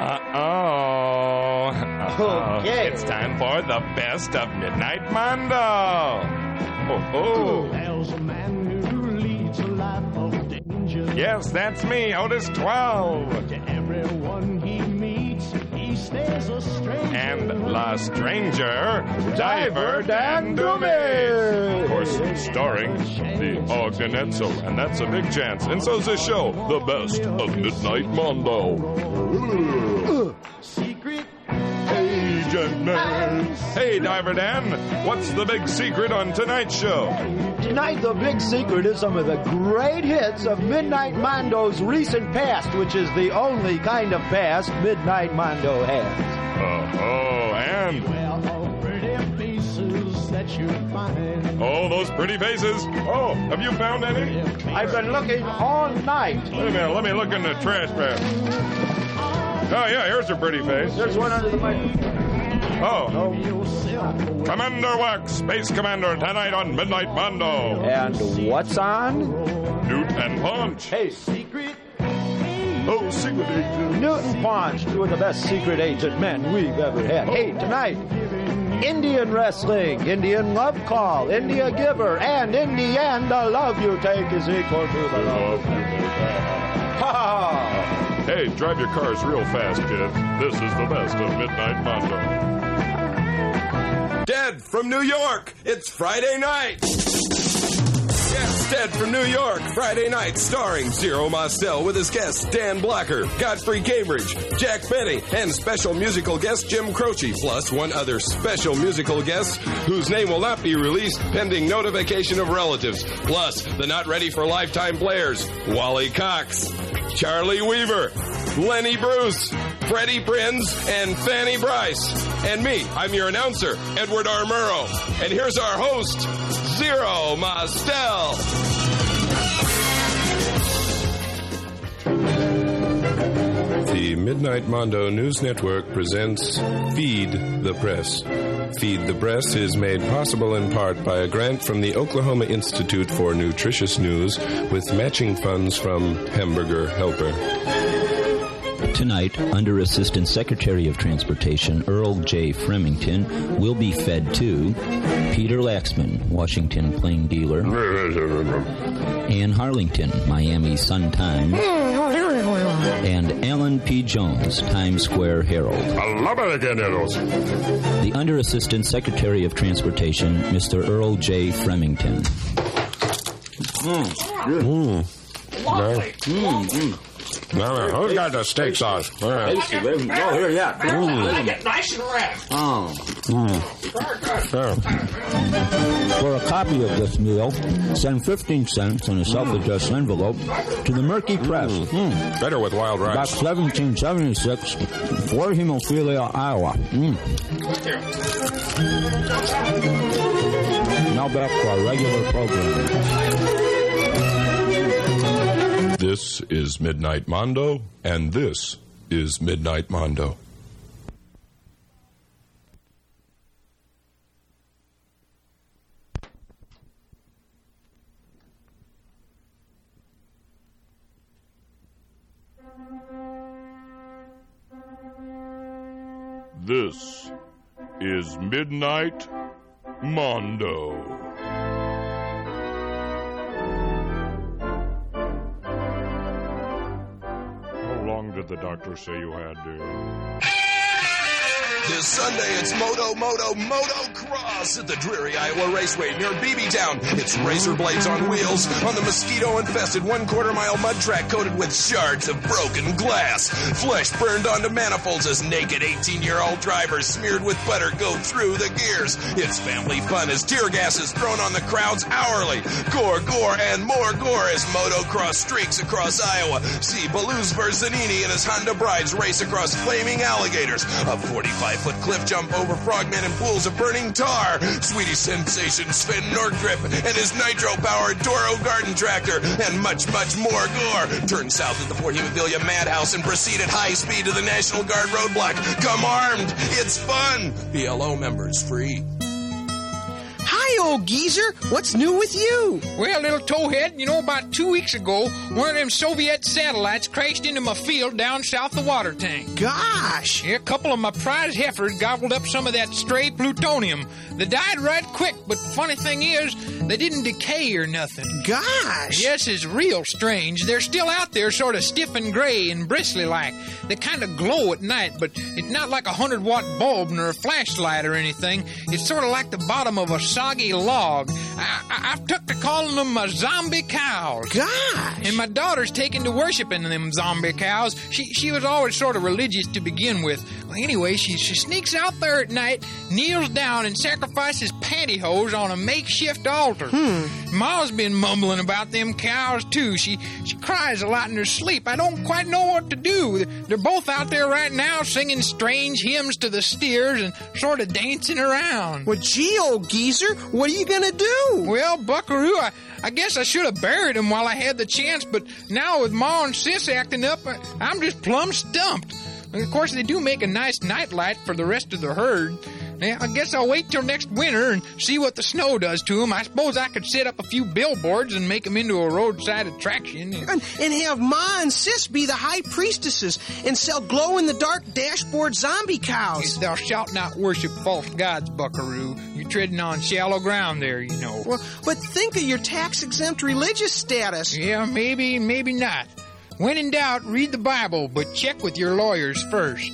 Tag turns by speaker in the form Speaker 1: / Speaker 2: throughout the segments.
Speaker 1: Uh-oh. Uh-oh.
Speaker 2: Okay.
Speaker 1: It's time for the best of Midnite Mondo. Oh, oh.
Speaker 3: There's a man who leads a life of danger.
Speaker 1: Yes, that's me, Otis 12. And La Stranger, Diver Dan Doomey. Of course, starring the Ogden Edsl, and that's a big chance. And so's this show, the best of Midnite Mondo.
Speaker 3: Secret
Speaker 1: Agent Man. Hey, Diver Dan, what's the big secret on tonight's show?
Speaker 2: Tonight, the big secret is some of the great hits of Midnite Mondo's recent past, which is the only kind of past Midnite Mondo has.
Speaker 1: Uh-huh, oh, and
Speaker 3: where all pretty faces that you find.
Speaker 1: oh, those pretty faces. Oh, have you found any?
Speaker 2: I've been looking all night.
Speaker 1: Wait a minute, let me look in the trash bag. Oh, yeah, here's a pretty face.
Speaker 2: There's one under the microphone.
Speaker 1: Oh, Commander Wax, Space Commander, tonight on Midnite Mondo.
Speaker 2: And what's on?
Speaker 1: Newt and Punch.
Speaker 2: Hey,
Speaker 3: Secret
Speaker 1: Oh, secret agent.
Speaker 2: Newton Punch, two of the best secret agent men we've ever had. Hey, oh. tonight, Indian wrestling, Indian love call, India giver, and in the end, the love you take is equal to the love you ha!
Speaker 1: Hey, drive your cars real fast, kid. This is the best of Midnite Mondo.
Speaker 4: Dead from New York. It's Friday night. Yes, Dead from New York. Friday night, starring Zero Mostel with his guests Dan Blocker, Godfrey Cambridge, Jack Benny, and special musical guest Jim Croce, plus one other special musical guest whose name will not be released pending notification of relatives. Plus, the not ready for lifetime players, Wally Cox, Charlie Weaver, Lenny Bruce, Freddie Prinze, and Fanny Brice. And me, I'm your announcer, Edward R. Murrow. And here's our host, Zero Mostel. The Midnite Mondo News Network presents Feed the Press. Feed the Press is made possible in part by a grant from the Oklahoma Institute for Nutritious News with matching funds from Hamburger Helper.
Speaker 5: Tonight, Under Assistant Secretary of Transportation Earl J. Fremington will be fed to Peter Laxman, Washington Plain Dealer, Ann Harlington, Miami Sun Times, and Alan P. Jones, Times Square Herald. I love it again, Eros. The Under Assistant Secretary of Transportation, Mr. Earl J. Fremington. Mm. Mm.
Speaker 4: Now, mm, who's got the steak sauce? Mm.
Speaker 6: Oh, mm. here, yeah.
Speaker 5: Oh.
Speaker 4: There.
Speaker 5: For a copy of this meal, send 15 cents in a mm. self-addressed envelope to the Murky Press,
Speaker 4: Better with wild
Speaker 5: Box
Speaker 4: rice.
Speaker 5: 1776, Fort Hemophilia, Iowa. Mm. Now back to our regular program.
Speaker 4: This is Midnite Mondo, and this is Midnite Mondo.
Speaker 1: This is Midnite Mondo. Did the doctor say you had, dear?
Speaker 4: This Sunday, it's Moto, Moto, Moto Cross at the dreary Iowa Raceway near BB Town. It's razor blades on wheels on the mosquito-infested one-quarter mile mud track coated with shards of broken glass. Flesh burned onto manifolds as naked 18-year-old drivers smeared with butter go through the gears. It's family fun as tear gas is thrown on the crowds hourly. Gore, gore, and more gore as motocross streaks across Iowa. See Baluz Verzanini and his Honda brides race across flaming alligators. A 45-foot cliff jump over frogmen and pools of burning tar. Sweetie sensation Sven Nordgrip and his nitro-powered Toro garden tractor. And much, much more gore. Turn south at the Fort Hemophilia Madhouse and proceed at high speed to the National Guard roadblock. Come armed. It's fun. BLO members free.
Speaker 7: Hi, old geezer, what's new with you?
Speaker 8: Well, little towhead, you know, about two weeks ago, one of them Soviet satellites crashed into my field down south of the water tank.
Speaker 7: Gosh.
Speaker 8: Yeah, a couple of my prize heifers gobbled up some of that stray plutonium. They died right quick, but funny thing is, they didn't decay or nothing.
Speaker 7: Gosh.
Speaker 8: Yes, it's real strange. They're still out there, sort of stiff and gray and bristly like. They kind of glow at night, but it's not like a hundred watt bulb nor a flashlight or anything. It's sort of like the bottom of a soggy log. I, I, I've took to calling them uh, zombie cows.
Speaker 7: Gosh.
Speaker 8: And my daughter's taken to worshiping them zombie cows. She she was always sort of religious to begin with. Well, anyway, she, she sneaks out there at night, kneels down, and sacrifices pantyhose on a makeshift altar.
Speaker 7: Hmm.
Speaker 8: Ma's been mumbling about them cows too. She she cries a lot in her sleep. I don't quite know what to do. They're both out there right now singing strange hymns to the steers and sort of dancing around.
Speaker 7: Well, gee, old geezer, what are you gonna do?
Speaker 8: Well, Buckaroo, I, I guess I should have buried him while I had the chance, but now with Ma and Sis acting up, I, I'm just plumb stumped. And of course, they do make a nice nightlight for the rest of the herd. Yeah, I guess I'll wait till next winter and see what the snow does to them. I suppose I could set up a few billboards and make them into a roadside attraction.
Speaker 7: And, and have Ma and Sis be the high priestesses and sell glow in the dark dashboard zombie cows.
Speaker 8: Thou shalt not worship false gods, Buckaroo. You're treading on shallow ground there, you know.
Speaker 7: Well, but think of your tax exempt religious status.
Speaker 8: Yeah, maybe, maybe not. When in doubt, read the Bible, but check with your lawyers first.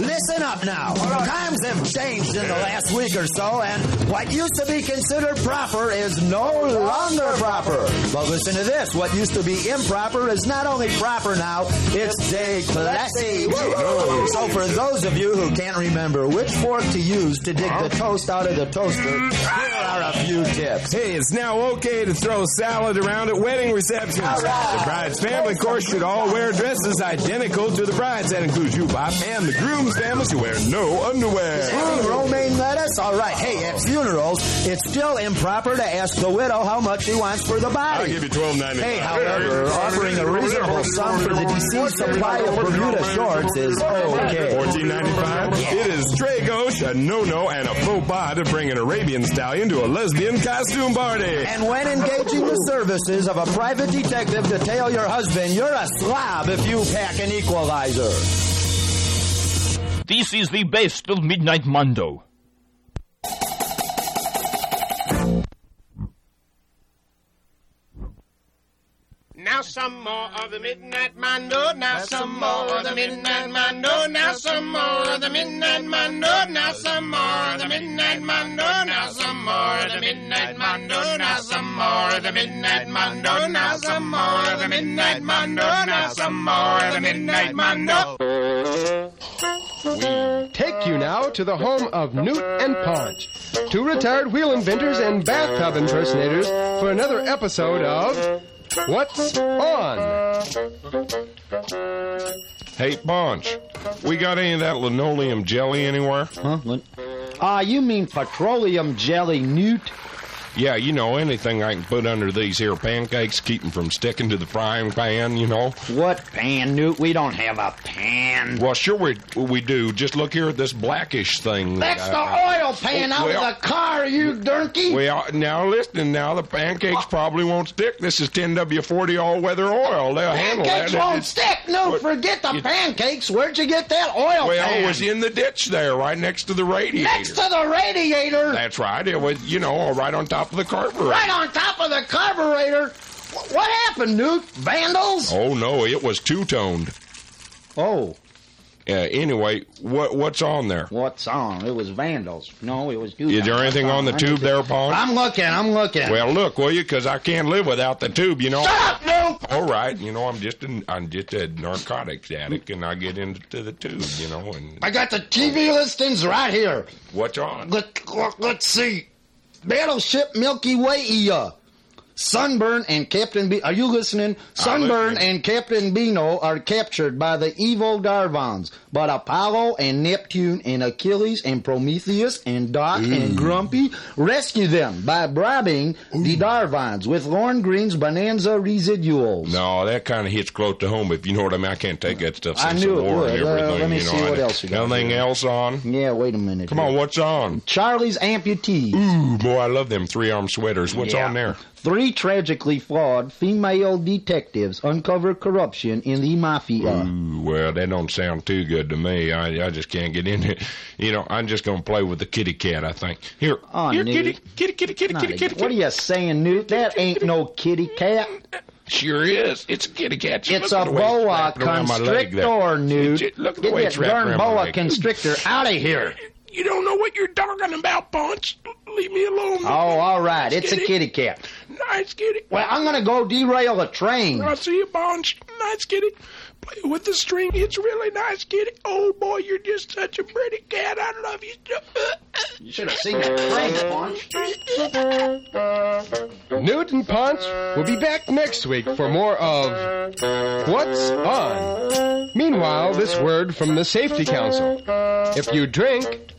Speaker 2: Listen up now. Times have changed in the last week or so, and what used to be considered proper is no longer proper. But listen to this. What used to be improper is not only proper now, it's declassy. Woo! So for those of you who can't remember which fork to use to dig the toast out of the toaster, here are a few tips.
Speaker 1: Hey, it's now okay to throw salad around at wedding receptions. The bride's family, of course, should all wear dresses identical to the bride's. That includes you, Bob, and the groom's family should wear no underwear.
Speaker 2: Romaine lettuce? All right. Hey, at funerals, it's still improper to ask the widow how much she wants for the body.
Speaker 1: I'll give you twelve ninety.
Speaker 2: Hey, however, offering a reasonable sum for the deceased supply of Bermuda shorts is okay.
Speaker 1: Fourteen ninety five. It is Gauche, a no-no, and a faux pas to bring an Arabian stallion to a lesbian costume party.
Speaker 2: And when engaging the services of a private detective to tail your husband, you're a slob if you pack an equalizer.
Speaker 9: This is the best of Midnite Mondo.
Speaker 10: Now some more of the midnight mando, now some more of the midnight mando, now some more of the midnight mando, now some more of the midnight mando, now some more of the midnight mando, now some more of the midnight mando, now some more of the midnight mando, now some more of the midnight mando.
Speaker 11: We take you now to the home of Newt and Paunch, two retired wheel inventors and bathtub impersonators, for another episode of What's On?
Speaker 12: Hey, Bunch, we got any of that linoleum jelly anywhere?
Speaker 2: Huh? Ah, uh, you mean petroleum jelly, Newt?
Speaker 12: Yeah, you know, anything I can put under these here pancakes, keep them from sticking to the frying pan, you know.
Speaker 2: What pan, Newt? We don't have a pan.
Speaker 12: Well, sure we, we do. Just look here at this blackish thing.
Speaker 2: That's uh, the oil pan out well, of the car, you donkey.
Speaker 12: Well, now listen, now the pancakes probably won't stick. This is 10W40 all-weather oil. They'll handle that.
Speaker 2: Pancakes won't stick. No, what, forget the pancakes. Where'd you get that oil
Speaker 12: well,
Speaker 2: pan?
Speaker 12: it was in the ditch there, right next to the radiator.
Speaker 2: Next to the radiator?
Speaker 12: That's right. It was, you know, right on top of the carburetor.
Speaker 2: Right on top of the carburetor. What happened, Newt? Vandals?
Speaker 12: Oh no, it was two toned.
Speaker 2: Oh.
Speaker 12: Uh, anyway, what what's on there?
Speaker 2: What's on? It was vandals. No, it was two.
Speaker 12: Is there anything on the tube there, Paul?
Speaker 2: I'm looking. I'm looking.
Speaker 12: Well, look, will you? Because I can't live without the tube. You know.
Speaker 2: Shut up.
Speaker 12: All right. You know, I'm just an I'm just a narcotics addict, and I get into the tube. You know, and
Speaker 2: I got the TV listings right here.
Speaker 12: What's on?
Speaker 2: Let, let, let's see. Battleship Milky Way. Sunburn and Captain B. Are you listening? Sunburn and Captain Beano are captured by the evil Darvons, but Apollo and Neptune and Achilles and Prometheus and Doc and Grumpy rescue them by bribing the Darvons with Lorne Greene's Bonanza residuals.
Speaker 12: No, that kind of hits close to home, if you know what I mean. I can't take that stuff
Speaker 2: I knew
Speaker 12: the
Speaker 2: it would.
Speaker 12: and
Speaker 2: Uh, let me
Speaker 12: you know,
Speaker 2: see what else you got
Speaker 12: Anything
Speaker 2: here.
Speaker 12: else on?
Speaker 2: Yeah, wait a minute.
Speaker 12: Come on, what's on?
Speaker 2: Charlie's Amputees.
Speaker 12: Ooh, boy, I love them three arm sweaters. What's
Speaker 2: Yeah.
Speaker 12: on there?
Speaker 2: Three tragically flawed female detectives uncover corruption in the mafia.
Speaker 12: Ooh, well, that don't sound too good to me. I, I just can't get in it. You know, I'm just gonna play with the kitty cat. I think. Here,
Speaker 2: Oh,
Speaker 12: here,
Speaker 2: Newt.
Speaker 12: kitty, kitty, kitty, kitty,
Speaker 2: Not
Speaker 12: kitty, kitty.
Speaker 2: What are you saying, Newt? That ain't no kitty cat.
Speaker 12: Sure is. It's a kitty cat. Just
Speaker 2: It's a
Speaker 12: it's
Speaker 2: boa
Speaker 12: wrapped around my leg there.
Speaker 2: constrictor, Newt.
Speaker 12: Look at the
Speaker 2: Get
Speaker 12: way it's wrapped
Speaker 2: darn
Speaker 12: around my
Speaker 2: boa constrictor out of here.
Speaker 12: You don't know what you're talking about, Punch. Leave me alone.
Speaker 2: Oh, all right. It's a kitty cat.
Speaker 12: Nice kitty.
Speaker 2: Well, I'm gonna go derail a train.
Speaker 12: I see you, Punch. Nice kitty. Play with the string. It's really nice kitty. Oh, boy, you're just such a pretty cat. I love you.
Speaker 2: You should have seen that train, Punch.
Speaker 11: Newt and Punch will be back next week for more of What's On. Meanwhile, this word from the Safety Council. If you drink,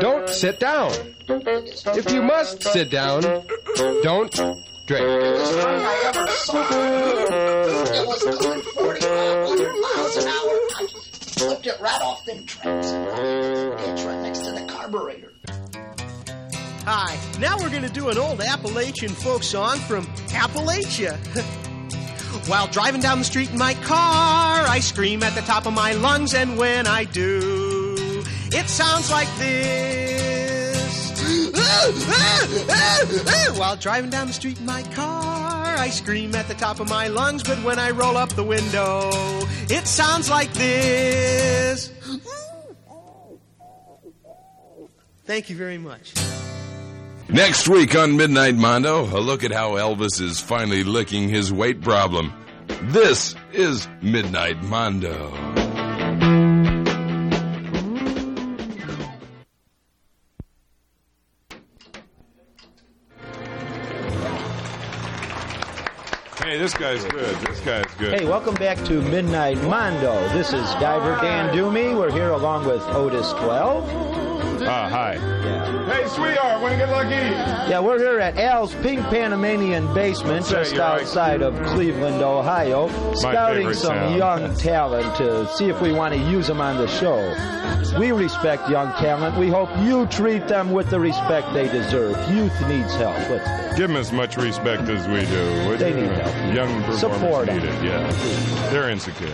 Speaker 11: don't sit down. If you must sit down, don't drink.
Speaker 2: I ever saw. It was going 4,500 miles an hour. I flipped it right off them tracks. It's right next to the carburetor.
Speaker 7: Hi, now we're going to do an old Appalachian folk song from Appalachia. While driving down the street in my car, I scream at the top of my lungs, and when I do, it sounds like this. While driving down the street in my car, I scream at the top of my lungs, but when I roll up the window, it sounds like this. Thank you very much.
Speaker 13: Next week on Midnite Mondo, a look at how Elvis is finally licking his weight problem. This is Midnite Mondo.
Speaker 12: Hey, this guy's good. This guy's good.
Speaker 2: Hey, welcome back to Midnite Mondo. This is Diver Dan Doomey. We're here along with Otis 12.
Speaker 12: Ah, hi.
Speaker 2: Yeah.
Speaker 12: Hey, sweetheart, wanna get lucky?
Speaker 2: Yeah, we're here at Al's Pink Panamanian basement
Speaker 12: Say it,
Speaker 2: just
Speaker 12: you're right.
Speaker 2: outside of Cleveland, Ohio, scouting some
Speaker 12: town.
Speaker 2: young talent to see if we want to use them on the show. We respect young talent. We hope you treat them with the respect they deserve. Youth needs help. Let's
Speaker 12: Give them as much respect as we do. would
Speaker 2: They
Speaker 12: you?
Speaker 2: need help.
Speaker 12: Young performers
Speaker 2: Support 'em.
Speaker 12: need it. Yeah, they're insecure.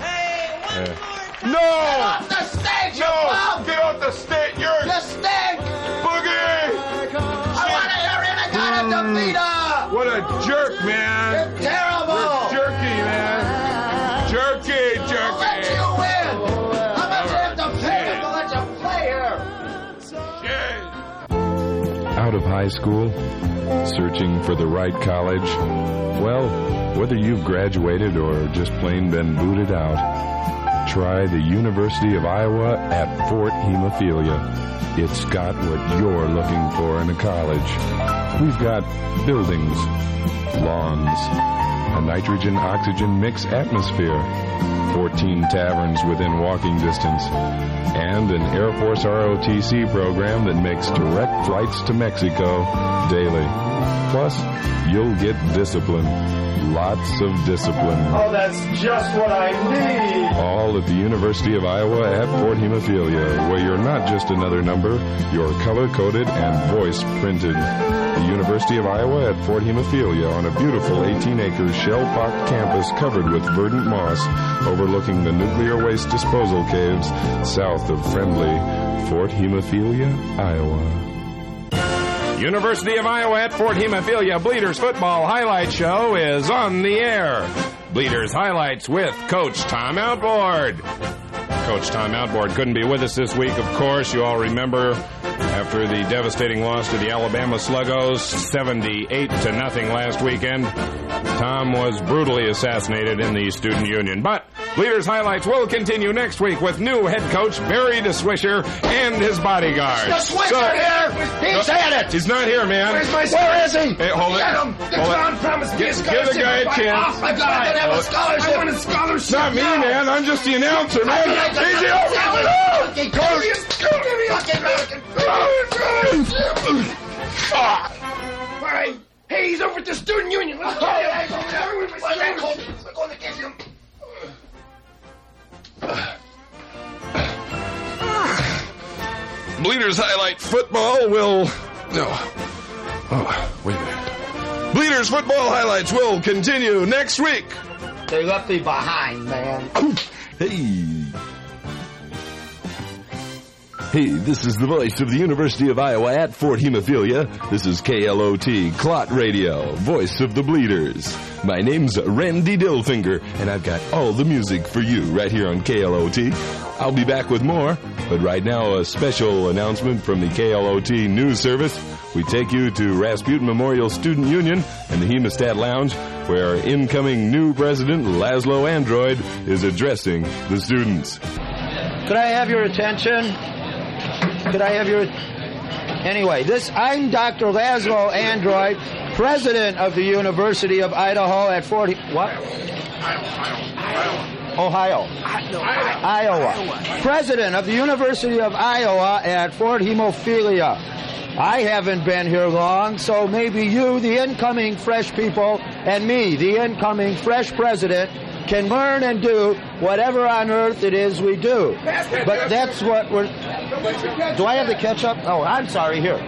Speaker 14: Hey,
Speaker 12: Yeah.
Speaker 14: Get off the stage, you
Speaker 12: No!
Speaker 14: bum!
Speaker 12: Get off the stage! You're
Speaker 14: You stink!
Speaker 12: boogie!
Speaker 14: I want to hear Inagata mm. Devita!
Speaker 12: What a jerk, man!
Speaker 14: You're terrible!
Speaker 12: You're jerky, man! Jerky,
Speaker 14: I'll let
Speaker 12: jerky!
Speaker 14: you win! How much you have to pay me to let you play here?
Speaker 15: Out of high school? Searching for the right college? Well, whether you've graduated or just plain been booted out, try the University of Iowa at Fort Hemophilia. It's got what you're looking for in a college. We've got buildings, lawns, a nitrogen oxygen mix atmosphere, 14 taverns within walking distance, and an Air Force ROTC program that makes direct flights to Mexico daily. Plus, you'll get discipline. Lots of discipline.
Speaker 2: Oh, that's just what I need.
Speaker 15: All at the University of Iowa at Fort Hemophilia, where you're not just another number, you're color coded and voice printed. The University of Iowa at Fort Hemophilia on a beautiful 18 acre shell pocked campus covered with verdant moss, overlooking the nuclear waste disposal caves south of friendly Fort Hemophilia, Iowa.
Speaker 16: University of Iowa at Fort Hemophilia Bleeders Football Highlight Show is on the air. Bleeders Highlights with Coach Tom Outboard. Coach Tom Outboard couldn't be with us this week, of course. You all remember after the devastating loss to the Alabama Sluggos, 78 to nothing last weekend. Tom was brutally assassinated in the student union, but
Speaker 12: Bleeders Highlights will continue next week with new head coach Barry DeSwisher and his bodyguard.
Speaker 10: The Swisher here! He's had it!
Speaker 12: He's not here, man.
Speaker 10: Where's my Where is he?
Speaker 12: Hey, hold it.
Speaker 10: Get him! The
Speaker 12: Hold it.
Speaker 10: clown promised me a scholarship.
Speaker 12: Give the guy a
Speaker 10: I-
Speaker 12: chance.
Speaker 10: Oh, I'm not gonna have a scholarship. I want a scholarship.
Speaker 12: Not me,
Speaker 10: now.
Speaker 12: man. I'm just the announcer, man.
Speaker 10: I mean, I just-
Speaker 12: Easy
Speaker 10: Give
Speaker 12: over.
Speaker 10: me a lucky. Give me a. Ah. All right. Hey, he's over at the student union. Let's get him. He's over there with my students. We're going to get him.
Speaker 4: Bleeders Highlight Football will. No. Oh, wait a minute. Bleeders Football Highlights will continue next week.
Speaker 2: They left me behind, man.
Speaker 13: Hey. Hey, this is the voice of the University of Iowa at Fort Hemophilia. This is KLOT, Clot Radio, voice of the bleeders. My name's Randy Dillfinger, and I've got all the music for you right here on KLOT. I'll be back with more, but right now a special announcement from the KLOT News Service. We take you to Rasputin Memorial Student Union and the Hemostat Lounge, where incoming new president Laszlo Android is addressing the students.
Speaker 2: Could I have your attention? Could I have your Anyway, this I'm Dr. Laszlo Android, president of the University of Idaho at 40 what? Ohio. Iowa. President of the University of Iowa at Fort Hemophilia. I haven't been here long, so maybe you, the incoming fresh people, and me, the incoming fresh president, can learn and do whatever on earth it is we do. But that's what we're. Do I have the ketchup? Oh, I'm sorry. Here.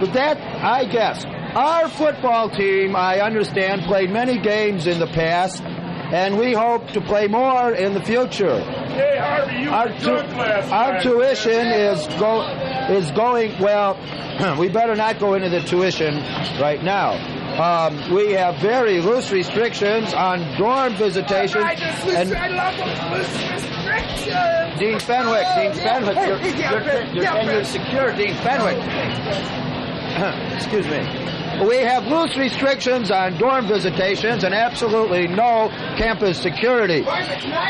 Speaker 2: But that, I guess. Our football team, I understand, played many games in the past, and we hope to play more in the future.
Speaker 3: Hey, Harvey,
Speaker 2: Our, tu- our tuition is go is going well. we better not go into the tuition right now. Um, we have very loose restrictions on dorm visitations. and Dean Fenwick, Dean Fenwick, you're, you're, you're, and you're secure, Dean Fenwick. Excuse me. We have loose restrictions on dorm visitations and absolutely no campus security.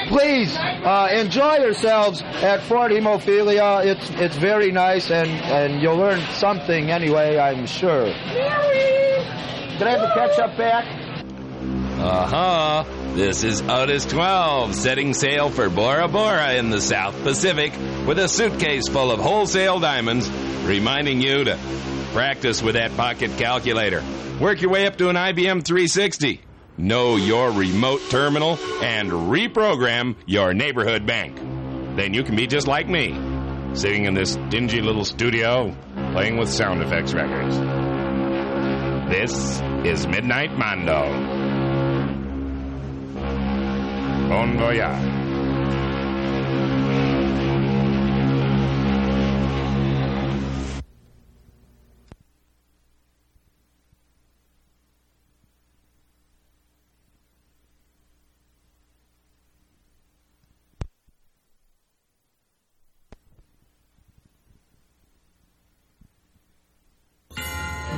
Speaker 2: Please uh, enjoy yourselves at Fort Hemophilia. It's it's very nice and, and you'll learn something anyway, I'm sure. I have the ketchup back?
Speaker 17: Uh huh. This is Otis 12 setting sail for Bora Bora in the South Pacific with a suitcase full of wholesale diamonds, reminding you to practice with that pocket calculator. Work your way up to an IBM 360. Know your remote terminal and reprogram your neighborhood bank. Then you can be just like me, sitting in this dingy little studio playing with sound effects records. This is Midnite Mondo. Bon voyage.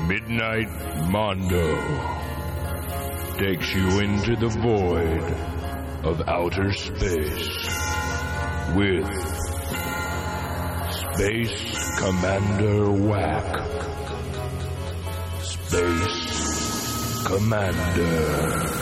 Speaker 1: Midnight Mondo takes you into the void of outer space with Space Commander Whack. Space Commander.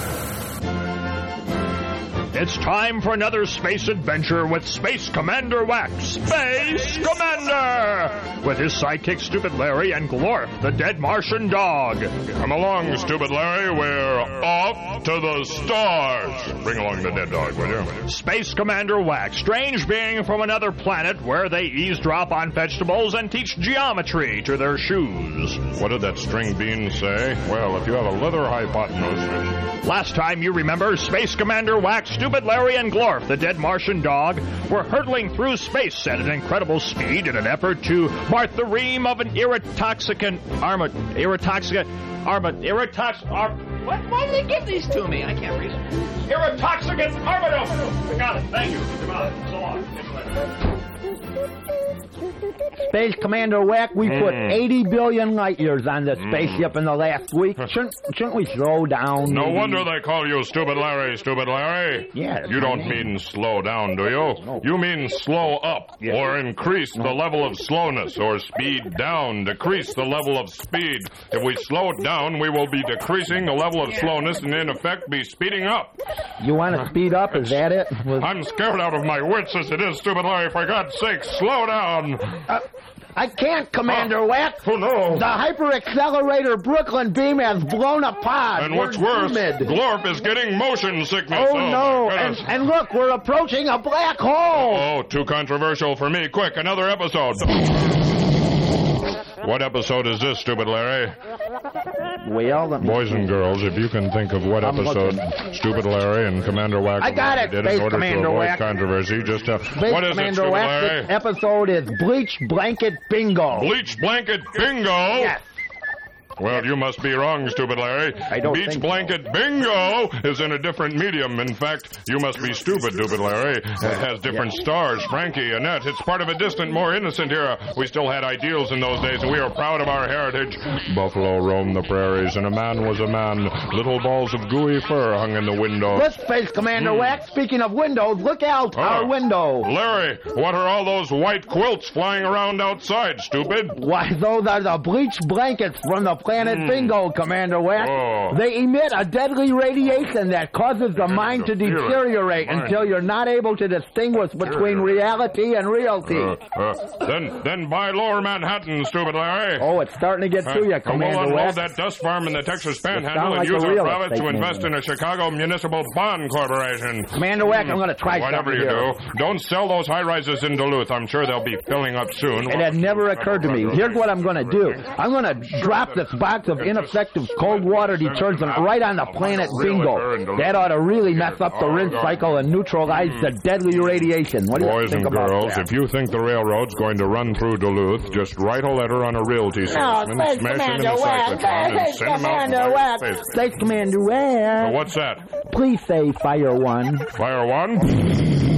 Speaker 18: It's time for another space adventure with Space Commander Wax. Space Commander! With his sidekick Stupid Larry and Glorf, the dead Martian dog.
Speaker 1: Come along, stupid Larry. We're off to the stars. Bring along the dead dog, will you?
Speaker 18: Space Commander Wax, strange being from another planet where they eavesdrop on vegetables and teach geometry to their shoes.
Speaker 1: What did that string bean say? Well, if you have a leather hypotenuse,
Speaker 18: Last time you remember, Space Commander Wax, Stupid Larry, and Glorf, the dead Martian dog, were hurtling through space at an incredible speed in an effort to mark the ream of an irritoxicant arma, irritoxicant arma, irritox, ar, what? Why did they give these to me? I can't read it. Irritoxicant armadillo. I got it. Thank you. Goodbye. So long.
Speaker 2: Space Commander Whack, we put
Speaker 1: Hmm.
Speaker 2: 80 billion light years on this spaceship in the last week. Shouldn't, shouldn't we slow down?
Speaker 1: No
Speaker 2: maybe?
Speaker 1: wonder they call you Stupid Larry, Stupid Larry.
Speaker 2: Yeah.
Speaker 1: You don't mean slow down, do you? No. You mean slow up, or increase the level of slowness, or speed down, decrease the level of speed. If we slow it down, we will be decreasing the level of slowness and in effect be speeding up.
Speaker 2: You want to speed up? Is that it? Was-
Speaker 1: I'm scared out of my wits as it is, Stupid Larry. For God's sake, slow down.
Speaker 2: Uh, I can't, Commander Whack.
Speaker 1: Oh, no.
Speaker 2: The hyper accelerator Brooklyn beam has blown apart.
Speaker 1: And
Speaker 2: We're
Speaker 1: what's worse,
Speaker 2: doomed.
Speaker 1: Glorp is getting motion sickness.
Speaker 2: Oh, no! And, and look, we're approaching a black hole.
Speaker 1: Oh, too controversial for me. Quick, another episode. What episode is this, stupid Larry?
Speaker 2: Well,
Speaker 1: Boys and girls, if you can think of what
Speaker 2: I'm
Speaker 1: episode
Speaker 2: looking.
Speaker 1: Stupid Larry and Commander Whack
Speaker 2: I got it,
Speaker 1: did in order
Speaker 2: Commander
Speaker 1: to avoid
Speaker 2: Whack.
Speaker 1: controversy, just uh,
Speaker 2: Space
Speaker 1: what is it,
Speaker 2: Commander
Speaker 1: Stupid
Speaker 2: Whack,
Speaker 1: Larry?
Speaker 2: this episode is Bleach Blanket Bingo.
Speaker 1: Bleach blanket bingo.
Speaker 2: Yes.
Speaker 1: Well, you must be wrong, stupid Larry.
Speaker 2: I don't
Speaker 1: Beach blanket bingo is in a different medium. In fact, you must be stupid, stupid Larry. It has different stars. Frankie, Annette. It's part of a distant, more innocent era. We still had ideals in those days, and we are proud of our heritage. Buffalo roamed the prairies, and a man was a man. Little balls of gooey fur hung in the window.
Speaker 2: Look, face, Commander
Speaker 1: Hmm.
Speaker 2: Whack, speaking of windows, look out our
Speaker 1: Oh.
Speaker 2: window.
Speaker 1: Larry, what are all those white quilts flying around outside, stupid?
Speaker 2: Why, those are the bleach blankets from the planet Bingo, Commander.
Speaker 1: Hmm. Oh.
Speaker 2: They emit a deadly radiation that causes the mind to deteriorate
Speaker 1: Mind.
Speaker 2: until you're not able to distinguish between reality and reality.
Speaker 1: Uh, uh, then, then buy Lower Manhattan, stupid Larry.
Speaker 2: oh, it's starting to get to you,
Speaker 1: Uh,
Speaker 2: Commander
Speaker 1: We'll unload that dust farm in the Texas Panhandle and
Speaker 2: like
Speaker 1: use our profits to invest in a Chicago Municipal Bond Corporation.
Speaker 2: Commander Whack, I'm going to try
Speaker 1: to.
Speaker 2: Whatever
Speaker 1: you
Speaker 2: here.
Speaker 1: do, don't sell those high rises in Duluth. I'm sure they'll be filling up soon.
Speaker 2: It had never occurred to me. Here's what I'm going to do. I'm going to drop this box of ineffective cold water detergent right on the planet Bingo. That ought to really mess up the rinse cycle and neutralize the hmm. deadly radiation. What do you
Speaker 1: Boys
Speaker 2: think
Speaker 1: and
Speaker 2: about
Speaker 1: girls,
Speaker 2: that?
Speaker 1: if you think the railroad's going to run through Duluth, just write a letter on a realty salesman,
Speaker 2: Space
Speaker 1: smash him in the cyclotron, and
Speaker 2: Space
Speaker 1: send him out
Speaker 2: Commander
Speaker 1: to
Speaker 2: Whack.
Speaker 1: space.
Speaker 2: Space Commander Whack.
Speaker 1: What's that?
Speaker 2: Please say fire one.
Speaker 1: Fire one?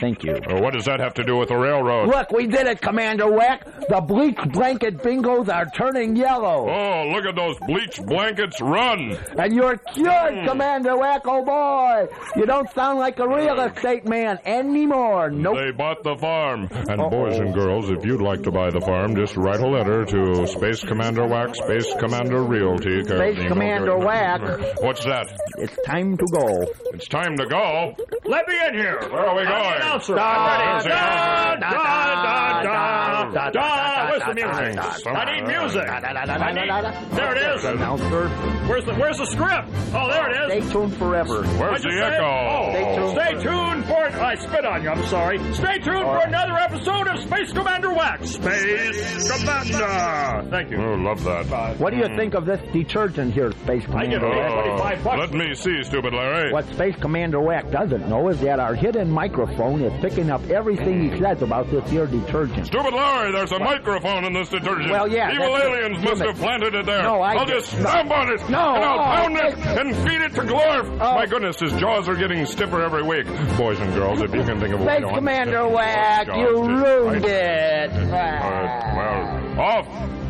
Speaker 2: Thank you.
Speaker 1: Uh, what does that have to do with the railroad?
Speaker 2: Look, we did it, Commander Whack. The bleach blanket bingos are turning yellow.
Speaker 1: Oh, look at those bleach blankets run!
Speaker 2: And you're cured,
Speaker 1: Hmm.
Speaker 2: Commander Whack, oh boy! You don't sound like a real estate man anymore. Nope.
Speaker 1: They bought the farm. And boys and girls, if you'd like to buy the farm, just write a letter to Space Commander Whack, Space Commander Realty.
Speaker 2: Space Commander Whack.
Speaker 1: What's that?
Speaker 2: It's time to go.
Speaker 1: It's time to go.
Speaker 18: Let me in here.
Speaker 1: Where are we
Speaker 18: I'm
Speaker 1: going?
Speaker 18: the announcer.
Speaker 2: Da,
Speaker 18: I'm ready.
Speaker 1: da,
Speaker 18: Da,
Speaker 1: da,
Speaker 18: da, da,
Speaker 2: da,
Speaker 18: da. Where's the music? I need music. I need. There it is.
Speaker 2: Announcer,
Speaker 18: Where's the Where's the script? Oh, there it is.
Speaker 2: stay tuned forever.
Speaker 1: Where's the echo?
Speaker 18: Oh,
Speaker 2: Stay tuned.
Speaker 18: Stay tuned for. I spit on you. I'm sorry. Stay tuned for another episode of Space Commander Wax. Space Commander. Thank you.
Speaker 1: Oh, love that.
Speaker 2: What do you think of this detergent here, Space Commander
Speaker 18: it
Speaker 2: Whack?
Speaker 18: 25 bucks.
Speaker 1: Let me see, stupid Larry.
Speaker 2: What Space Commander Wax doesn't know is that our hidden microphone is picking up everything he says about this here detergent.
Speaker 1: Stupid Larry, there's a microphone in this detergent.
Speaker 2: Well, yeah,
Speaker 1: Evil
Speaker 2: that's-
Speaker 1: aliens must
Speaker 2: Jimmy.
Speaker 1: have planted it there.
Speaker 2: No, I
Speaker 1: will
Speaker 2: just-
Speaker 1: just stomp on it.
Speaker 2: No,
Speaker 1: And I'll
Speaker 2: oh,
Speaker 1: pound it
Speaker 2: Space-
Speaker 1: and feed it to Glorf.
Speaker 2: Oh.
Speaker 1: My goodness, his jaws are getting stiffer every week. Boys and girls, if you can think of a way
Speaker 2: Space
Speaker 1: to
Speaker 2: Commander
Speaker 1: unstiff
Speaker 2: Whack, you
Speaker 1: jaws,
Speaker 2: ruined it.
Speaker 1: Uh, well, off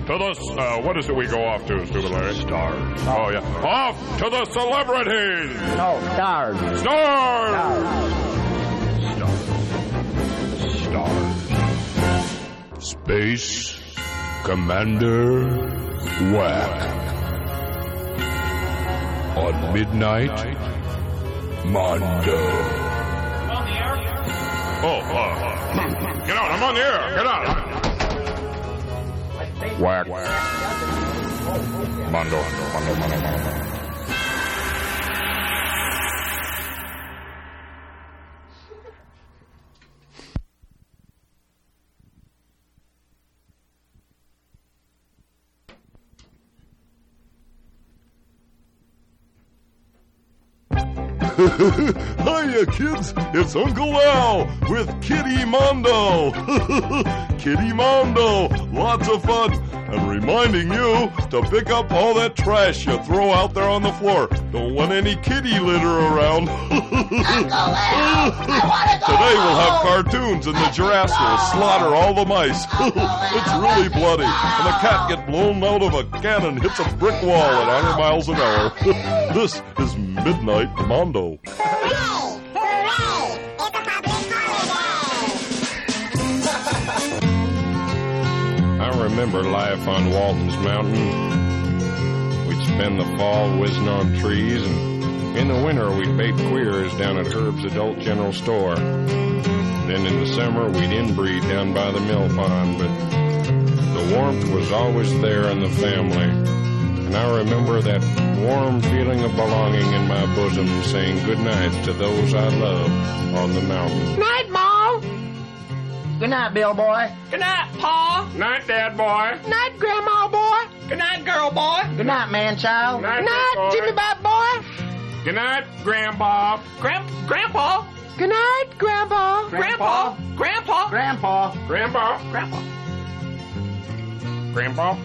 Speaker 1: to the, uh, what is it we go off to, stupid Larry? Stars. Oh, yeah. Off to the celebrities.
Speaker 2: No, stars.
Speaker 1: Stars. Space Commander Whack. On Midnite Mondo. Oh, uh, get out. I'm on the air. Get out. Whack. Mondo. Mondo, Mondo, Mondo.
Speaker 13: Hiya, kids. It's Uncle Al with Kitty Mondo. Kitty Mondo. Lots of fun. And reminding you to pick up all that trash you throw out there on the floor. Don't want any kitty litter around. Today we'll have cartoons and the giraffes will slaughter all the mice. it's really bloody. And the cat get blown out of a cannon hits a brick wall at 100 miles an hour. this is Midnite Mondo.
Speaker 1: I remember life on Walton's Mountain. We'd spend the fall whizzing on trees, and in the winter we'd bait queers down at Herb's Adult General Store. Then in the summer we'd inbreed down by the mill pond, but the warmth was always there in the family. And I remember that warm feeling of belonging in my bosom saying goodnight to those I love on the mountain.
Speaker 10: Night, Ma.
Speaker 7: Good night, Bill boy.
Speaker 10: Good night, Pa.
Speaker 1: Night, Dad boy.
Speaker 10: Night, Grandma boy. Good night, girl boy.
Speaker 7: Good night, man child.
Speaker 1: Night,
Speaker 10: Good night,
Speaker 1: boy.
Speaker 10: Jimmy Bob boy.
Speaker 1: Good night, Grandpa.
Speaker 10: Grand, Grandpa. Good night, Grandpa.
Speaker 7: Grandpa.
Speaker 10: Grandpa.
Speaker 7: Grandpa.
Speaker 1: Grandpa.
Speaker 10: Grandpa.
Speaker 1: Grandpa.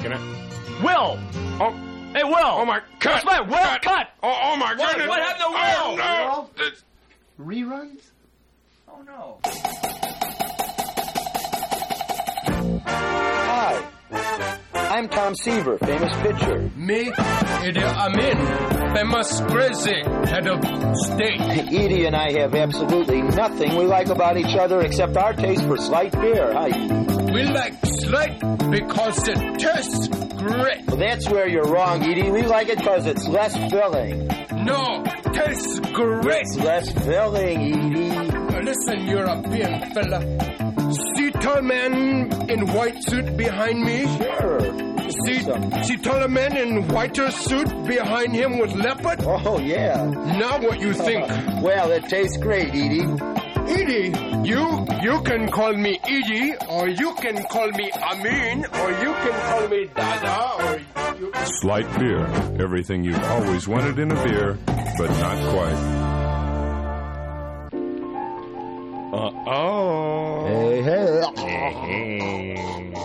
Speaker 1: Good night.
Speaker 18: Will!
Speaker 1: Oh,
Speaker 18: Hey, Will!
Speaker 1: oh my, cut.
Speaker 18: What's my Will? Cut!
Speaker 1: Oh, oh my
Speaker 18: What-
Speaker 1: goodness.
Speaker 18: what happened to
Speaker 1: Oh,
Speaker 18: Will?
Speaker 1: no. It's-
Speaker 7: Reruns?
Speaker 18: Oh, no.
Speaker 2: Hi. I'm Tom Seaver, famous pitcher.
Speaker 19: Me, Idi Amin, famous crazy head of state.
Speaker 2: Edie and I have absolutely nothing we like about each other except our taste for slight beer. Hi.
Speaker 19: We like slight because it tastes great.
Speaker 2: Well, that's where you're wrong, Edie. We like it because it's less filling.
Speaker 19: No, tastes great.
Speaker 2: It's less filling, Edie.
Speaker 19: Listen, European fella. See tall man in white suit behind me?
Speaker 2: Sure.
Speaker 19: See, see taller man in whiter suit behind him with leopard?
Speaker 2: Oh, yeah.
Speaker 19: Now what you think?
Speaker 2: well, it tastes great, Edie.
Speaker 19: Edie, you you can call me Edie, or you can call me Amin, or you can call me Dada, or you
Speaker 15: Slight beer. Everything you've always wanted in a beer, but not quite.
Speaker 1: Uh-oh.
Speaker 2: Hey, hey.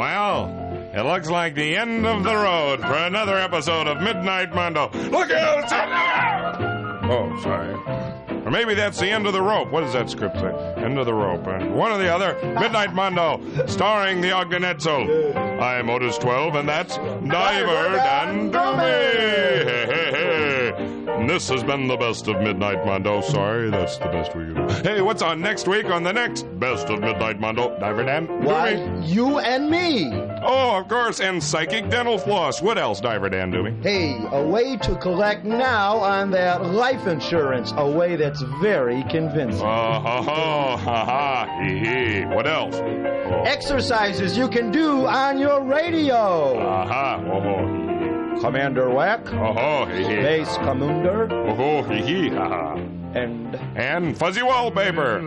Speaker 1: Well, it looks like the end of the road for another episode of Midnite Mondo. Look out! Oh, sorry. Or maybe that's the end of the rope. What does that script say? End of the rope. Uh, one or the other. Midnite Mondo, starring the Ogden Edsl. I'm Otis 12, and that's Diver Dummy. This has been the best of Midnite Mondo. Sorry, that's the best we can do. Hey, what's on next week on the next best of Midnite Mondo? Diver Dan
Speaker 2: Why,
Speaker 1: Dummy.
Speaker 2: you and me.
Speaker 1: Oh, of course, and psychic dental floss. What else, Diver Dan do Doomey?
Speaker 2: Hey, a way to collect now on that life insurance. A way that's very convincing.
Speaker 1: Uh, ha, ha, ha, ha, hee, hee. What else? Oh,
Speaker 2: Exercises you can do on your radio.
Speaker 1: aha, oh, ho,
Speaker 2: Commander Whack,
Speaker 1: oh, hee, hee.
Speaker 2: Base Commander,
Speaker 1: Oh, ho, hee, hee, ha, ha.
Speaker 2: and
Speaker 1: And fuzzy wallpaper.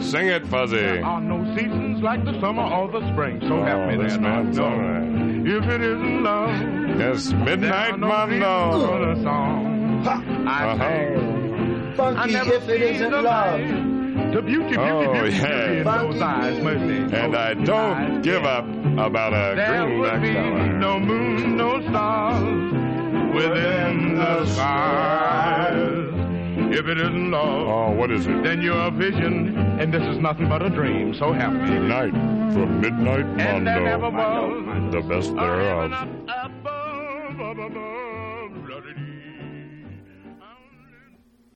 Speaker 1: Sing it, fuzzy.
Speaker 3: There are no seasons like the summer or the spring. So help me
Speaker 1: Oh, this
Speaker 3: then, I
Speaker 1: man's
Speaker 3: know.
Speaker 1: all right.
Speaker 3: If it isn't love,
Speaker 1: Yes, Midnight
Speaker 3: no
Speaker 1: Mondo.
Speaker 3: for the. I
Speaker 1: Uh-huh.
Speaker 3: I never
Speaker 2: if it
Speaker 3: see
Speaker 2: isn't love.
Speaker 3: light. The beauty, beauty,
Speaker 1: Oh,
Speaker 3: beauty, in those eyes, mercy.
Speaker 1: And I don't give up about a
Speaker 3: There would be no moon, no stars within the skies. If it isn't love,
Speaker 1: Oh, what is it?
Speaker 3: then you're a vision, and this is nothing but a dream. So help me.
Speaker 1: Night from Midnight
Speaker 3: And there never
Speaker 1: Mondo.
Speaker 3: was
Speaker 1: The best thereof.